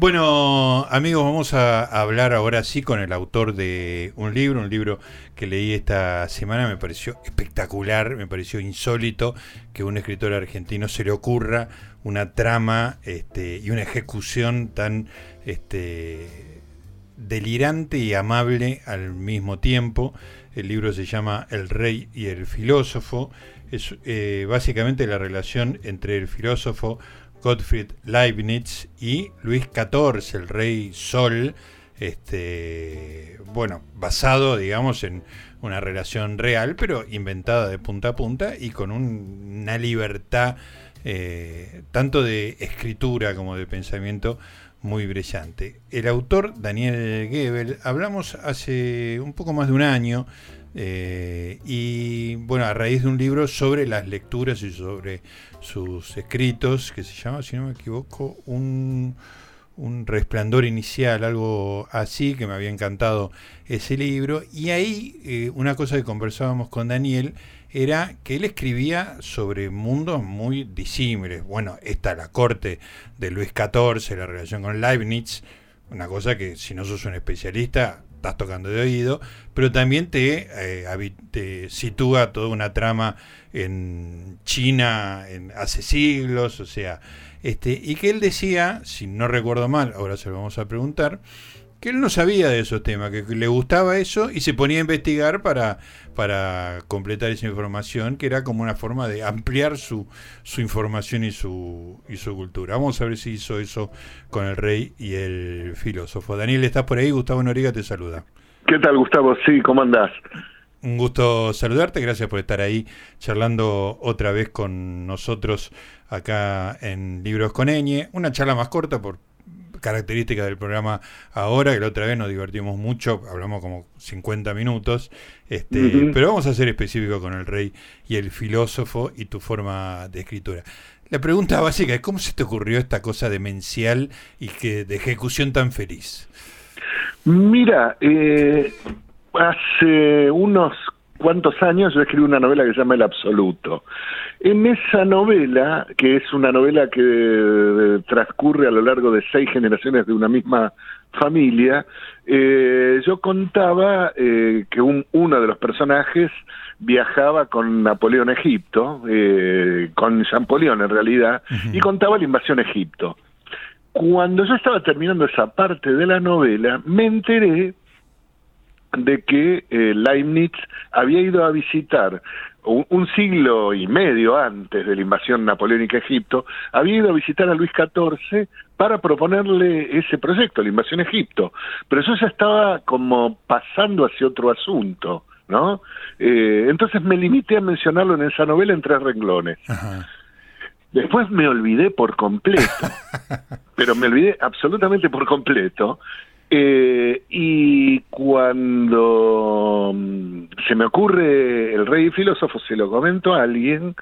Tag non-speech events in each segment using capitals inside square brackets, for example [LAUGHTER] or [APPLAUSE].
Bueno, amigos, vamos a hablar ahora sí con el autor de un libro, un libro que leí esta semana, me pareció espectacular, me pareció insólito que un escritor argentino se le ocurra una trama este, y una ejecución tan este, delirante y amable al mismo tiempo. El libro se llama El rey y el filósofo. Es eh, básicamente la relación entre el filósofo Gottfried Leibniz y Luis XIV, el rey Sol, este, bueno, basado, digamos, en una relación real, pero inventada de punta a punta y con una libertad eh, tanto de escritura como de pensamiento muy brillante. El autor, Daniel Gebel, hablamos hace un poco más de un año eh, y bueno, a raíz de un libro sobre las lecturas y sobre sus escritos, que se llama, si no me equivoco, un, resplandor inicial, algo así, que me había encantado ese libro. Y ahí eh, una cosa que conversábamos con Daniel era que él escribía sobre mundos muy disímiles. Bueno, está la corte de Luis XIV, la relación con Leibniz, una cosa que si no sos un especialista estás tocando de oído, pero también te, eh, te sitúa toda una trama en China en, hace siglos, o sea, este, y que él decía, si no recuerdo mal, ahora se lo vamos a preguntar, que él no sabía de esos temas, que le gustaba eso y se ponía a investigar para, para completar esa información, que era como una forma de ampliar su, su información y su, y su cultura. Vamos a ver si hizo eso con el rey y el filósofo. Daniel, ¿estás por ahí? Gustavo Noriega te saluda. ¿Qué tal, Gustavo? Sí, ¿cómo andás? Un gusto saludarte, gracias por estar ahí charlando otra vez con nosotros acá en Libros con Eñe. Una charla más corta por características del programa ahora, que la otra vez nos divertimos mucho, hablamos como 50 minutos, este, pero vamos a ser específicos con el rey y el filósofo y tu forma de escritura. La pregunta básica es, ¿cómo se te ocurrió esta cosa demencial y que de ejecución tan feliz? Mira, eh, hace unos cuantos años yo escribí una novela que se llama El Absoluto. En esa novela, que es una novela que eh, transcurre a lo largo de seis generaciones de una misma familia, eh, yo contaba eh, que uno de los personajes viajaba con Napoleón a Egipto, con Champollion en realidad, y contaba la invasión a Egipto. Cuando yo estaba terminando esa parte de la novela, me enteré de que eh, Leibniz había ido a visitar un, siglo y medio antes de la invasión napoleónica a Egipto, había ido a visitar a Luis XIV para proponerle ese proyecto, la invasión a Egipto. Pero eso ya estaba como pasando hacia otro asunto, ¿no? Eh, entonces me limité a mencionarlo en esa novela en tres renglones. Después me olvidé por completo, [LAUGHS] pero me olvidé absolutamente por completo eh, y cuando mm, se me ocurre el rey y filósofo, se lo comento a alguien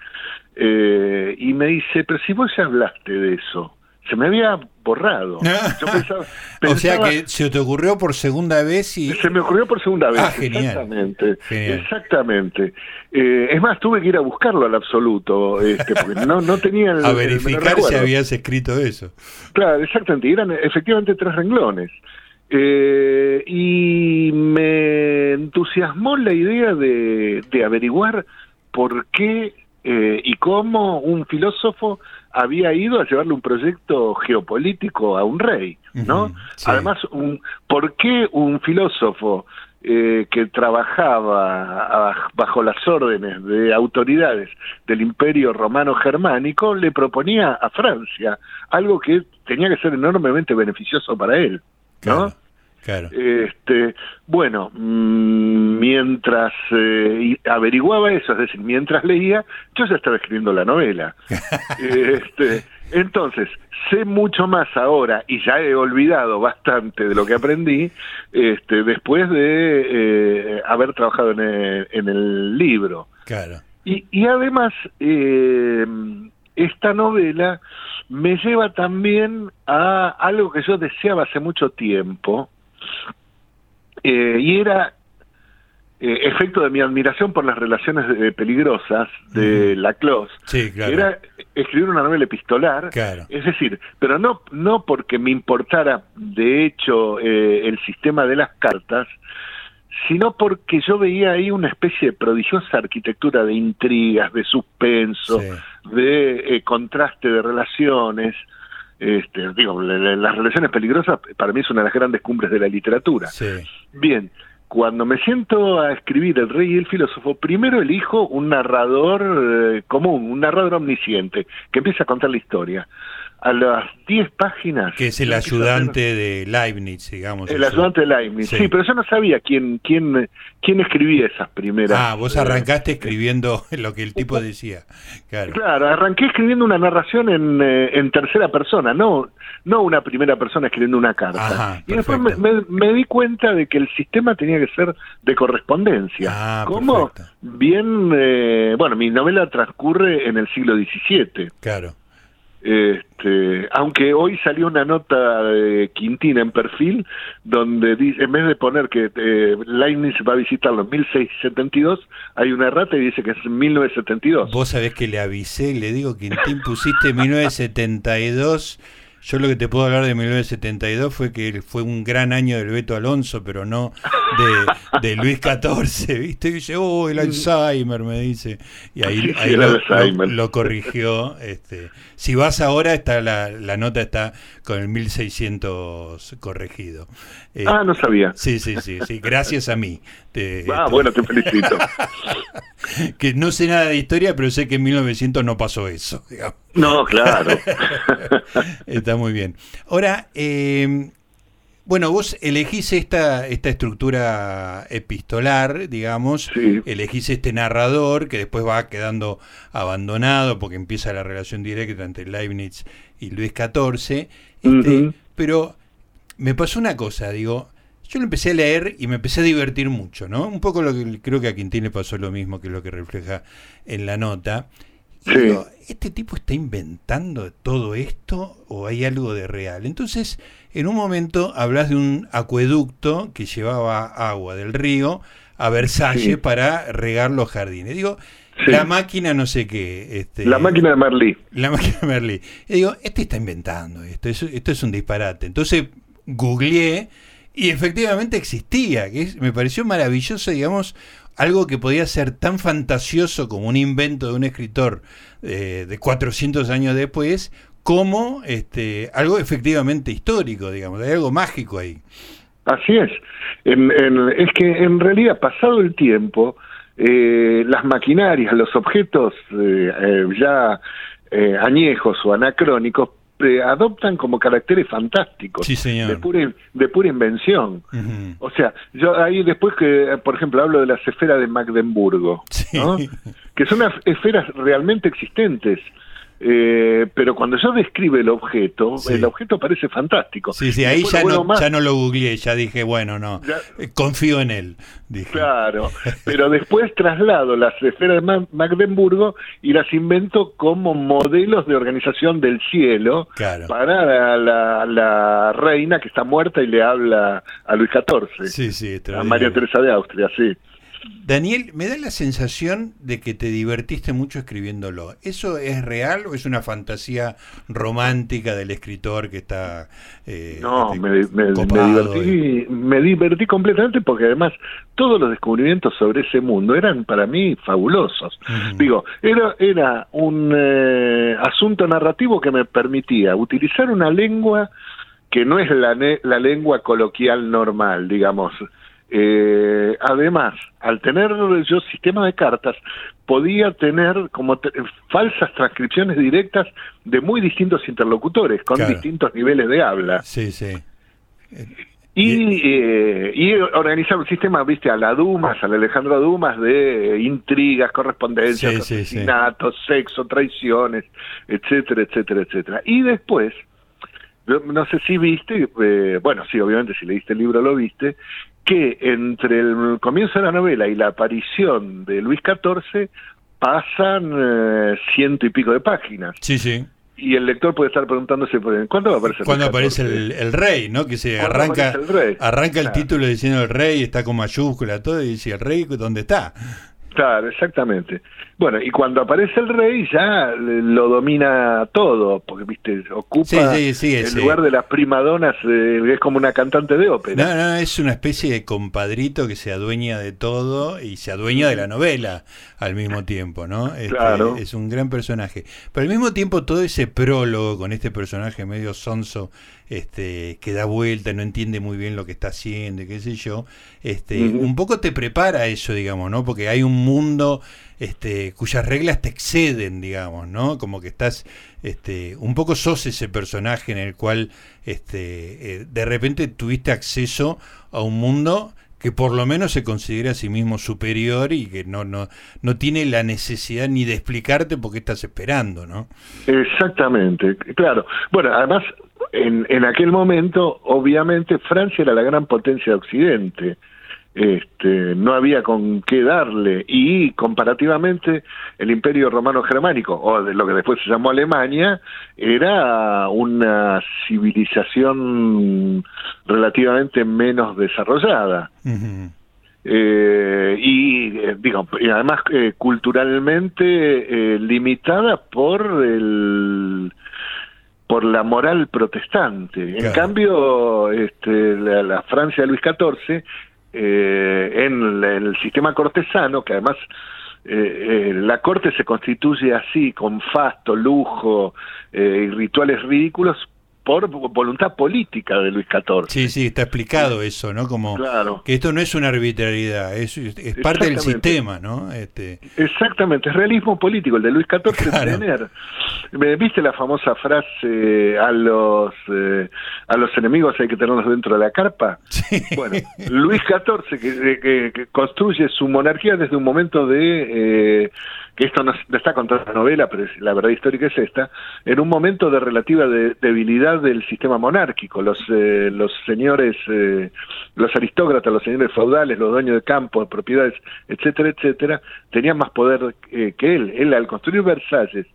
eh, y me dice, pero si vos ya hablaste de eso, se me había borrado. [LAUGHS] o sea que se te ocurrió por segunda vez y... Se me ocurrió por segunda vez. Ah, exactamente. Exactamente. Eh, es más, tuve que ir a buscarlo al absoluto, este, porque no, no tenía... a verificar si habías escrito eso. Claro, exactamente. Eran efectivamente tres renglones. Eh, y me entusiasmó la idea de, averiguar por qué eh, y cómo un filósofo había ido a llevarle un proyecto geopolítico a un rey, ¿no? Además, un, ¿por qué un filósofo eh, que trabajaba bajo las órdenes de autoridades del Imperio Romano Germánico le proponía a Francia algo que tenía que ser enormemente beneficioso para él? ¿No? Claro. Este, bueno, mm, mientras eh, averiguaba eso, es decir, mientras leía, yo ya estaba escribiendo la novela. [LAUGHS] este, entonces, sé mucho más ahora y ya he olvidado bastante de lo que aprendí este, después de eh, haber trabajado en el, en el libro. Claro. Y, y además, eh, esta novela me lleva también a algo que yo deseaba hace mucho tiempo, eh, y era eh, efecto de mi admiración por las relaciones eh, peligrosas de la Laclos. Sí, claro. Era escribir una novela epistolar, es decir, pero no, no porque me importara de hecho eh, el sistema de las cartas, sino porque yo veía ahí una especie de prodigiosa arquitectura de intrigas, de suspenso, de eh, contraste de relaciones. Este, digo, las relaciones peligrosas para mí es una de las grandes cumbres de la literatura. Bien, cuando me siento a escribir El Rey y el Filósofo, primero elijo un narrador eh, común, un narrador omnisciente, que empieza a contar la historia a las 10 páginas. Que es el ayudante de Leibniz, digamos. El ayudante de Leibniz, sí. pero yo no sabía quién, quién, quién escribía esas primeras. Ah, vos arrancaste escribiendo [LAUGHS] lo que el tipo decía. Claro, claro arranqué escribiendo una narración en, eh, en tercera persona, no, no una primera persona escribiendo una carta. y después me, di cuenta de que el sistema tenía que ser de correspondencia. Ah, ¿Cómo? Bien, eh, bueno, mi novela transcurre en el siglo XVII. Claro. Este, aunque hoy salió una nota de Quintina en perfil donde dice, en vez de poner que eh, Leibniz va a visitarlo en 1672, hay una errata y dice que es 1972. Vos sabés que le avisé, le digo, Quintín, pusiste 1972 yo lo que te puedo hablar de 1972 fue que fue un gran año del Beto Alonso, pero no de, Luis XIV, [LAUGHS] ¿viste? Y dice, oh, el Alzheimer, me dice. Y ahí, lo, corrigió. Este. Si vas ahora, está la, la nota está con el 1600 corregido. ah, no sabía. Sí, sí, sí, sí, gracias a mí. ah, bueno, te felicito. [LAUGHS] que no sé nada de historia, pero sé que en 1900 no pasó eso. No, claro. [LAUGHS] Está muy bien. Ahora, eh, bueno, vos elegís esta, esta estructura epistolar, digamos, elegís este narrador que después va quedando abandonado porque empieza la relación directa entre Leibniz y Luis XIV. Este, pero me pasó una cosa, digo, yo lo empecé a leer y me empecé a divertir mucho, ¿no? Un poco lo que creo que a Quintín le pasó lo mismo que lo que refleja en la nota. ¿Este tipo está inventando todo esto o hay algo de real? Entonces, en un momento hablas de un acueducto que llevaba agua del río a Versalles para regar los jardines. Digo, la máquina no sé qué. Este, la máquina de Merlí. La máquina de Merlí. Y digo, este está inventando esto, esto es un disparate. Entonces googleé y efectivamente existía, que me pareció maravilloso, digamos, algo que podía ser tan fantasioso como un invento de un escritor eh, de 400 años después, como este, algo efectivamente histórico, digamos, hay algo mágico ahí. Así es. es que en realidad, pasado el tiempo, eh, las maquinarias, los objetos eh, ya añejos o anacrónicos adoptan como caracteres fantásticos de pura de pura invención. O sea yo ahí después que por ejemplo hablo de las esferas de Magdeburgo que son esferas realmente existentes eh, pero cuando yo describe el objeto, el objeto parece fantástico. Sí, sí, ahí ya no, ya no lo googleé, ya dije, bueno, no, eh, confío en él. Claro, [LAUGHS] pero después traslado las esferas de Magdeburgo y las invento como modelos de organización del cielo para la, reina que está muerta y le habla a Luis XIV, sí, sí, a María Teresa de Austria, sí. Daniel, me da la sensación de que te divertiste mucho escribiéndolo. ¿Eso es real o es una fantasía romántica del escritor que está... Eh, no, este, me, divertí, completamente porque además todos los descubrimientos sobre ese mundo eran para mí fabulosos. Digo, era, era un eh, asunto narrativo que me permitía utilizar una lengua que no es la, la lengua coloquial normal, digamos eh, además, al tener yo sistema de cartas, podía tener como falsas transcripciones directas de muy distintos interlocutores, con distintos niveles de habla. Sí, sí. Y, eh, y organizar un sistema, viste, a la Dumas, al Alejandro Dumas, de intrigas, correspondencias, asesinatos, sexo, traiciones, etcétera, etcétera, etcétera. Y después, no sé si viste, eh, bueno, sí, obviamente si leíste el libro lo viste, que entre el comienzo de la novela y la aparición de Luis XIV pasan eh, ciento y pico de páginas. Sí, sí. Y el lector puede estar preguntándose ¿cuándo va a aparecer Cuando aparece el, rey, ¿no? Que se arranca el, arranca el título diciendo el rey, está con mayúscula, todo, y dice el rey, ¿dónde está? Claro, exactamente. Bueno, y cuando aparece el rey ya lo domina todo, porque, viste, ocupa el lugar de las primadonas, eh, es como una cantante de ópera. No, no, es una especie de compadrito que se adueña de todo y se adueña de la novela al mismo tiempo, ¿no? Este, claro. Es un gran personaje. Pero al mismo tiempo todo ese prólogo con este personaje medio sonso este, que da vuelta, no entiende muy bien lo que está haciendo, qué sé yo, este, un poco te prepara eso, digamos, ¿no? Porque hay un mundo este, cuyas reglas te exceden, digamos, ¿no? Como que estás, este, un poco sos ese personaje en el cual, este, eh, de repente tuviste acceso a un mundo que por lo menos se considera a sí mismo superior y que no, no, no tiene la necesidad ni de explicarte por qué estás esperando, ¿no? Exactamente, claro. Bueno, además en, en aquel momento, obviamente, Francia era la gran potencia de Occidente. Este, no había con qué darle. Y comparativamente el imperio romano germánico o de lo que después se llamó Alemania era una civilización relativamente menos desarrollada. Eh, y eh, digo y además eh, culturalmente limitada por el por la moral protestante. En cambio, este, la, Francia de Luis XIV, eh, en, el sistema cortesano, que además eh, eh, la corte se constituye así, con fasto, lujo y rituales ridículos, por voluntad política de Luis XIV. Sí, sí, está explicado eso, ¿no? Como que esto no es una arbitrariedad, es, es parte del sistema, ¿no? Este... Exactamente, es realismo político, el de Luis XIV tener. ¿Viste la famosa frase a los eh, a los enemigos hay que tenerlos dentro de la carpa? Sí. Bueno, Luis XIV que, que, construye su monarquía desde un momento de eh, que esto no, está contra la novela, pero la verdad histórica es esta, en un momento de relativa debilidad del sistema monárquico. Los, eh, los señores, eh, los aristócratas, los señores feudales, los dueños de campo, de propiedades, etcétera, etcétera, tenían más poder eh, que él. Él al construir Versalles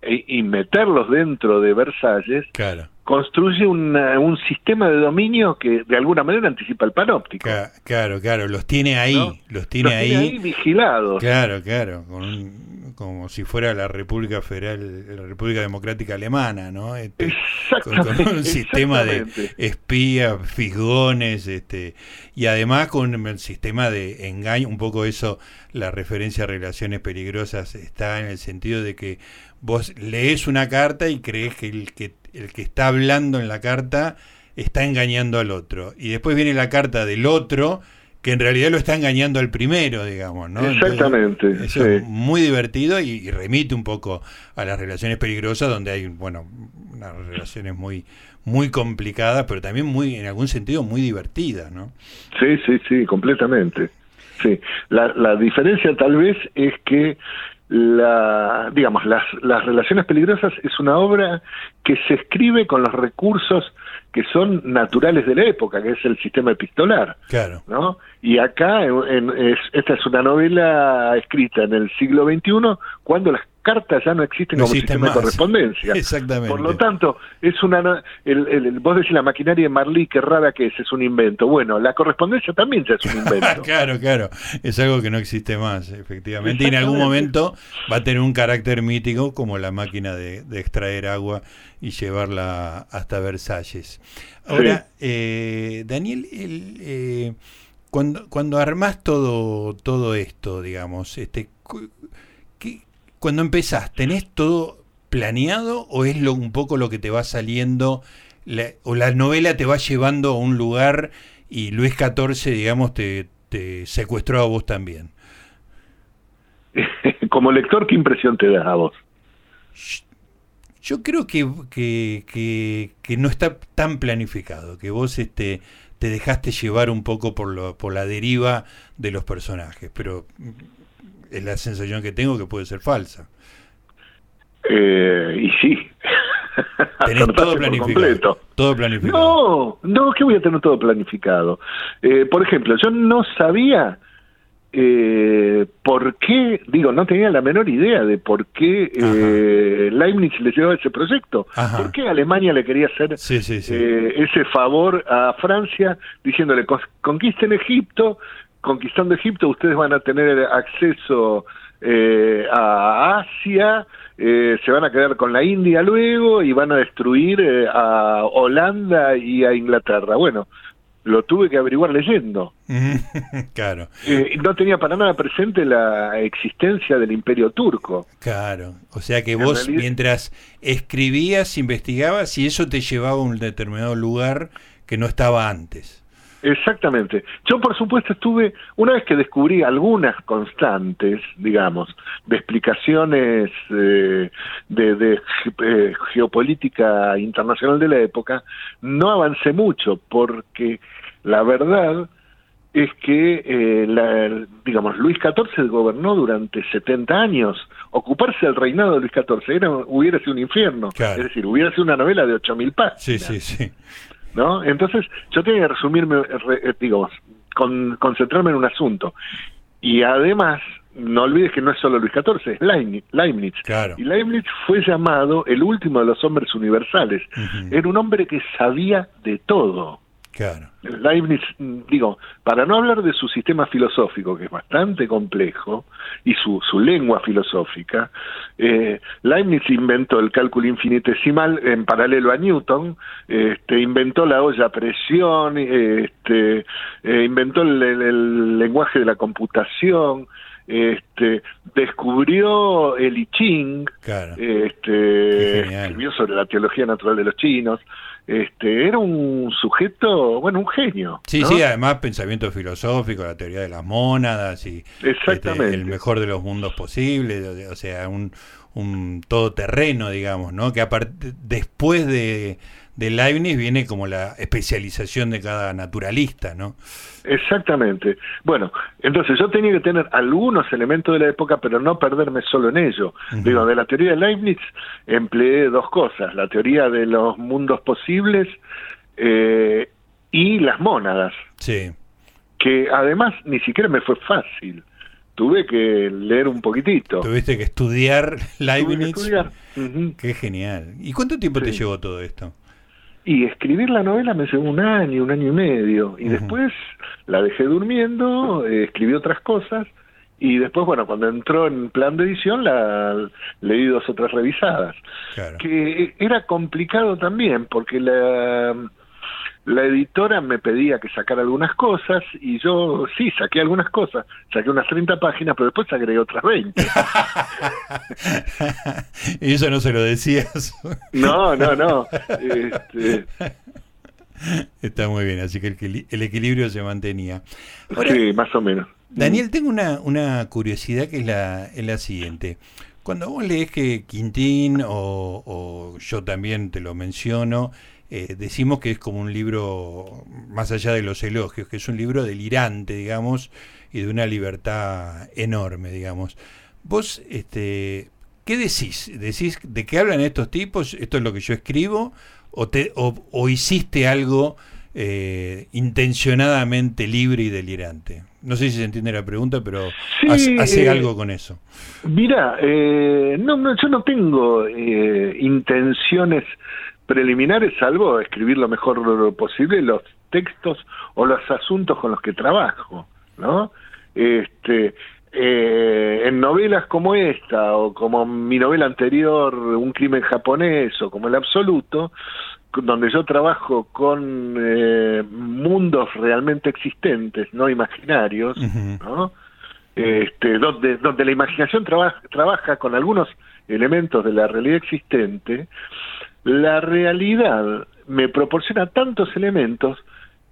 e, y meterlos dentro de Versalles, claro construye un sistema de dominio que de alguna manera anticipa el panóptico. Claro, claro, los tiene ahí, los tiene ahí, vigilados. Claro, claro, como si fuera la República Federal, la República Democrática Alemana, ¿no? Este, con, [LAUGHS] un sistema de espías, fisgones, este, y además con un sistema de engaño, un poco eso, la referencia a relaciones peligrosas está en el sentido de que vos lees una carta y crees que el que el que está hablando en la carta está engañando al otro. Y después viene la carta del otro que en realidad lo está engañando al primero, digamos, ¿no? Exactamente. eso es muy divertido y, remite un poco a las relaciones peligrosas donde hay, bueno, unas relaciones muy muy complicadas, pero también muy, en algún sentido, muy divertidas, ¿no? Sí, sí, sí, completamente. Sí, la, la diferencia tal vez es que la, digamos, las, las relaciones peligrosas es una obra que se escribe con los recursos que son naturales de la época, que es el sistema epistolar. Claro. ¿no? Y acá, en, esta es una novela escrita en el siglo XXI, cuando las cartas ya no existen como sistema de correspondencia. [LAUGHS] Exactamente. Por lo tanto, es una el, el, vos decís la maquinaria de Marlí, qué rara que es, es un invento. Bueno, la correspondencia también ya es un [LAUGHS] invento. claro, claro, es algo que no existe más, efectivamente. Y en algún momento va a tener un carácter mítico como la máquina de, extraer agua y llevarla hasta Versalles. Ahora, eh, Daniel, el, eh, cuando, cuando armás todo, todo esto, digamos, este, ¿qué, cuando empezás, ¿tenés todo planeado o es lo, un poco lo que te va saliendo o la novela te va llevando a un lugar y Luis XIV, digamos, te, secuestró a vos también? [LAUGHS] Como lector, ¿qué impresión te da a vos? Yo creo que, que, que, no está tan planificado, que vos este, te dejaste llevar un poco por, lo, por la deriva de los personajes, pero es la sensación que tengo que puede ser falsa. Eh, y sí. [LAUGHS] Tenés todo planificado. Todo planificado. No, no, que voy a tener todo planificado. Eh, por ejemplo, yo no sabía eh, por qué, digo, no tenía la menor idea de por qué eh, Leibniz le llevaba ese proyecto. ¿Por qué Alemania le quería hacer Eh, ese favor a Francia diciéndole conquisten Egipto, conquistando Egipto ustedes van a tener acceso eh, a Asia, eh, se van a quedar con la India luego y van a destruir eh, a Holanda y a Inglaterra. Bueno, lo tuve que averiguar leyendo. [LAUGHS] claro. Eh, no tenía para nada presente la existencia del imperio turco. Claro. O sea que vos mientras escribías, investigabas y eso te llevaba a un determinado lugar que no estaba antes. Exactamente. Yo, por supuesto, estuve, una vez que descubrí algunas constantes, digamos, de explicaciones eh, de, eh, geopolítica internacional de la época, no avancé mucho, porque la verdad es que, eh, digamos, Luis XIV gobernó durante 70 años. Ocuparse del reinado de Luis XIV era, hubiera sido un infierno. Es decir, hubiera sido una novela de 8.000 páginas. Sí, sí, sí. ¿No? Entonces, yo tenía que resumirme, eh, digo, con, concentrarme en un asunto. Y además, no olvides que no es solo Luis XIV, es Leibniz. Y Leibniz fue llamado el último de los hombres universales. Era un hombre que sabía de todo. Claro. Leibniz, digo, para no hablar de su sistema filosófico, que es bastante complejo, y su, su lengua filosófica, eh, Leibniz inventó el cálculo infinitesimal en paralelo a Newton, este, inventó la olla a presión, este, eh, inventó el, lenguaje de la computación, este, descubrió el I Ching, este, escribió sobre la teología natural de los chinos, este, era un sujeto, bueno, un genio. Sí, sí, además pensamiento filosófico, la teoría de las mónadas y este, el mejor de los mundos posibles, o sea, un, un todoterreno, digamos, ¿no? Que aparte, después de, de Leibniz viene como la especialización de cada naturalista, ¿no? Exactamente. Bueno, entonces yo tenía que tener algunos elementos de la época, pero no perderme solo en ello. Digo, de la teoría de Leibniz empleé dos cosas, la teoría de los mundos posibles eh, y las mónadas. Sí. Que además ni siquiera me fue fácil. Tuve que leer un poquitito. Tuviste que estudiar Leibniz. estudiar. Qué genial. ¿Y cuánto tiempo te llevó todo esto? Y escribir la novela me llevó un año, un año y medio. Y después la dejé durmiendo, eh, escribí otras cosas. Y después, bueno, cuando entró en plan de edición, la leí dos o tres revisadas. Que era complicado también, porque la, la editora me pedía que sacara algunas cosas y yo sí, saqué algunas cosas, saqué unas 30 páginas, pero después agregué otras 20. [LAUGHS] y eso no se lo decías. no, no, no. Este... Está muy bien, así que el, el equilibrio se mantenía. sí, más o menos. Daniel, tengo una, una curiosidad que es la, es la siguiente. Cuando vos lees que Quintín, o, o yo también te lo menciono, eh, decimos que es como un libro, más allá de los elogios, que es un libro delirante, digamos, y de una libertad enorme, digamos. Vos, este, ¿qué decís? ¿Decís de qué hablan estos tipos? ¿Esto es lo que yo escribo? ¿O, te, o, hiciste algo eh, intencionadamente libre y delirante? No sé si se entiende la pregunta, pero hace eh, algo con eso. Mira, no, no, yo no tengo intenciones preliminares, salvo escribir lo mejor posible los textos o los asuntos con los que trabajo, ¿no? Este, eh, en novelas como esta o como mi novela anterior, Un crimen japonés o como El Absoluto, donde yo trabajo con eh, mundos realmente existentes, no imaginarios, ¿no? Este, donde, donde la imaginación trabaja con algunos elementos de la realidad existente, la realidad me proporciona tantos elementos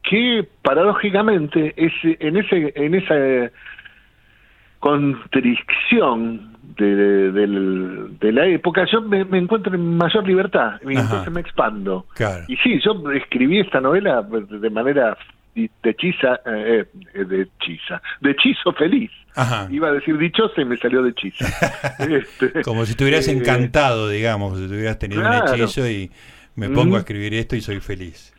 que paradójicamente en ese en esa constricción de, la época yo me, encuentro en mayor libertad y entonces me expando. Y sí yo escribí esta novela de manera de hechiza eh, eh, de hechiza de feliz Iba a decir dichosa y me salió de hechizo. [LAUGHS] Este, Como si estuvieras eh, encantado, digamos, si tuvieras tenido un hechizo y me pongo a escribir esto y soy feliz.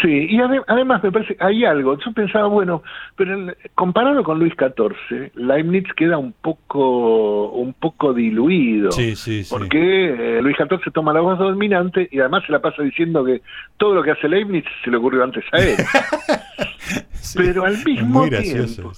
Sí, y además me parece, hay algo, yo pensaba, bueno, pero comparado con Luis XIV, Leibniz queda un poco un poco diluido, sí, sí, porque eh, Luis XIV toma la voz dominante y además se la pasa diciendo que todo lo que hace Leibniz se le ocurrió antes a él. [LAUGHS] [LAUGHS] pero al mismo tiempo...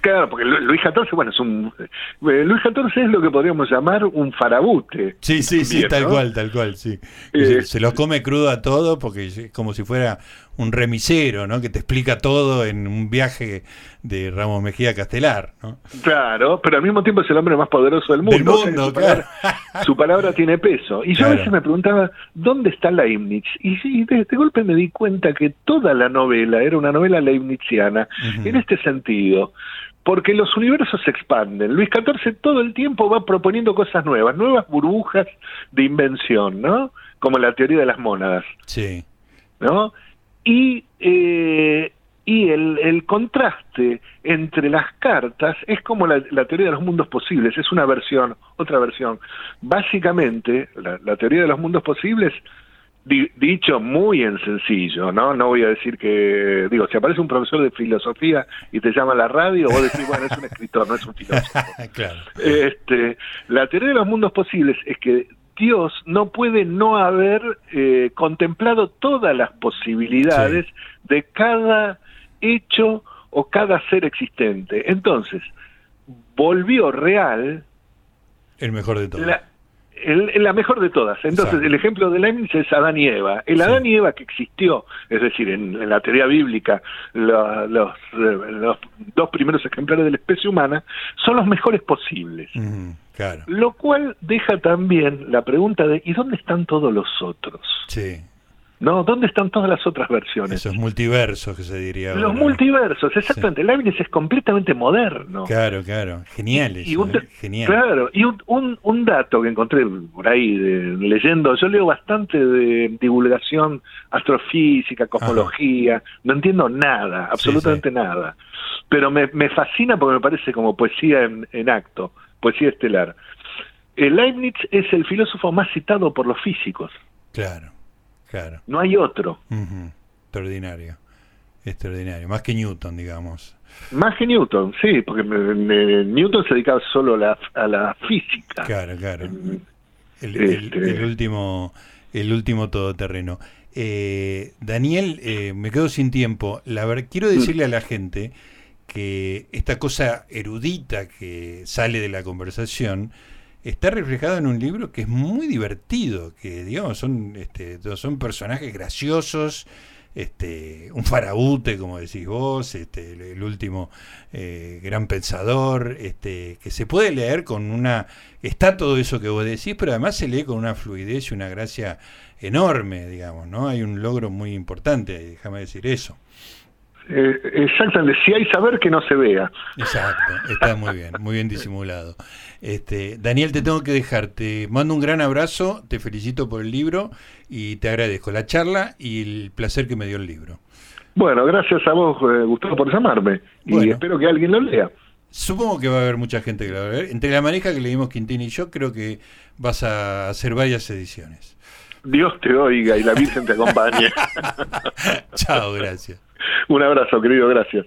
Claro, porque Luis XIV, bueno, es un... Eh, Luis XIV es lo que podríamos llamar un farabute. Sí, sí, sí, tal cual, tal cual, sí. Eh, se, los come crudo a todo porque es como si fuera un remisero, ¿no? Que te explica todo en un viaje de Ramos Mejía Castelar, ¿no? Claro, pero al mismo tiempo es el hombre más poderoso del mundo. Del mundo, su, claro. palabra, [LAUGHS] su, palabra, tiene peso. Y yo a veces me preguntaba, ¿dónde está Leibniz? Y, de, golpe me di cuenta que toda la novela era una novela leibniziana, en este sentido porque los universos se expanden. Luis XIV todo el tiempo va proponiendo cosas nuevas, nuevas burbujas de invención, ¿no? Como la teoría de las mónadas. Sí. ¿No? Y, eh, y el, el, contraste entre las cartas es como la, teoría de los mundos posibles, es una versión, otra versión. Básicamente, la, la teoría de los mundos posibles dicho muy en sencillo, ¿no? No voy a decir que, digo, si aparece un profesor de filosofía y te llama a la radio, vos decís, bueno, es un escritor, no es un filósofo. [LAUGHS] claro. este, la teoría de los mundos posibles es que Dios no puede no haber eh, contemplado todas las posibilidades de cada hecho o cada ser existente. Entonces, volvió real. El mejor de todos el, la mejor de todas. Entonces, el ejemplo de Leibniz es Adán y Eva. El Adán y Eva que existió, es decir, en, la teoría bíblica, los, los, dos primeros ejemplares de la especie humana, son los mejores posibles. claro. Lo cual deja también la pregunta de ¿y dónde están todos los otros? Sí. ¿No? ¿Dónde están todas las otras versiones? Esos multiversos que se diría. Los multiversos, exactamente. Leibniz es completamente moderno. Claro, claro. Geniales. Y, un, Genial. Claro, y un, un, dato que encontré por ahí leyendo, yo leo bastante de divulgación astrofísica, cosmología, no entiendo nada, absolutamente nada. Pero me, me fascina porque me parece como poesía en, en acto, poesía estelar. El Leibniz es el filósofo más citado por los físicos. Claro. Claro. No hay otro. Extraordinario. Extraordinario. Más que Newton, digamos. Más que Newton, sí, porque Newton se dedicaba solo a la, a la física. Claro, claro. El, este último el último todoterreno. Eh, Daniel, eh, me quedo sin tiempo. La ver, quiero mm. decirle a la gente que esta cosa erudita que sale de la conversación está reflejado en un libro que es muy divertido, que digamos son, este, son personajes graciosos, este, un faraute, como decís vos, este, el, último eh, gran pensador, este, que se puede leer con una, está todo eso que vos decís, pero además se lee con una fluidez y una gracia enorme, digamos, ¿no? Hay un logro muy importante, déjame decir eso. Eh, exactamente, si hay saber que no se vea. Exacto, está muy bien, muy bien disimulado. Este, Daniel, te tengo que dejar, te mando un gran abrazo, te felicito por el libro y te agradezco la charla y el placer que me dio el libro. Bueno, gracias a vos, eh, Gustavo, por llamarme y espero que alguien lo lea. Supongo que va a haber mucha gente que lo va a ver. Entre la maneja que leímos Quintín y yo, creo que vas a hacer varias ediciones. Dios te oiga y la Virgen te acompañe. [LAUGHS] Chao, gracias. Un abrazo, querido, gracias.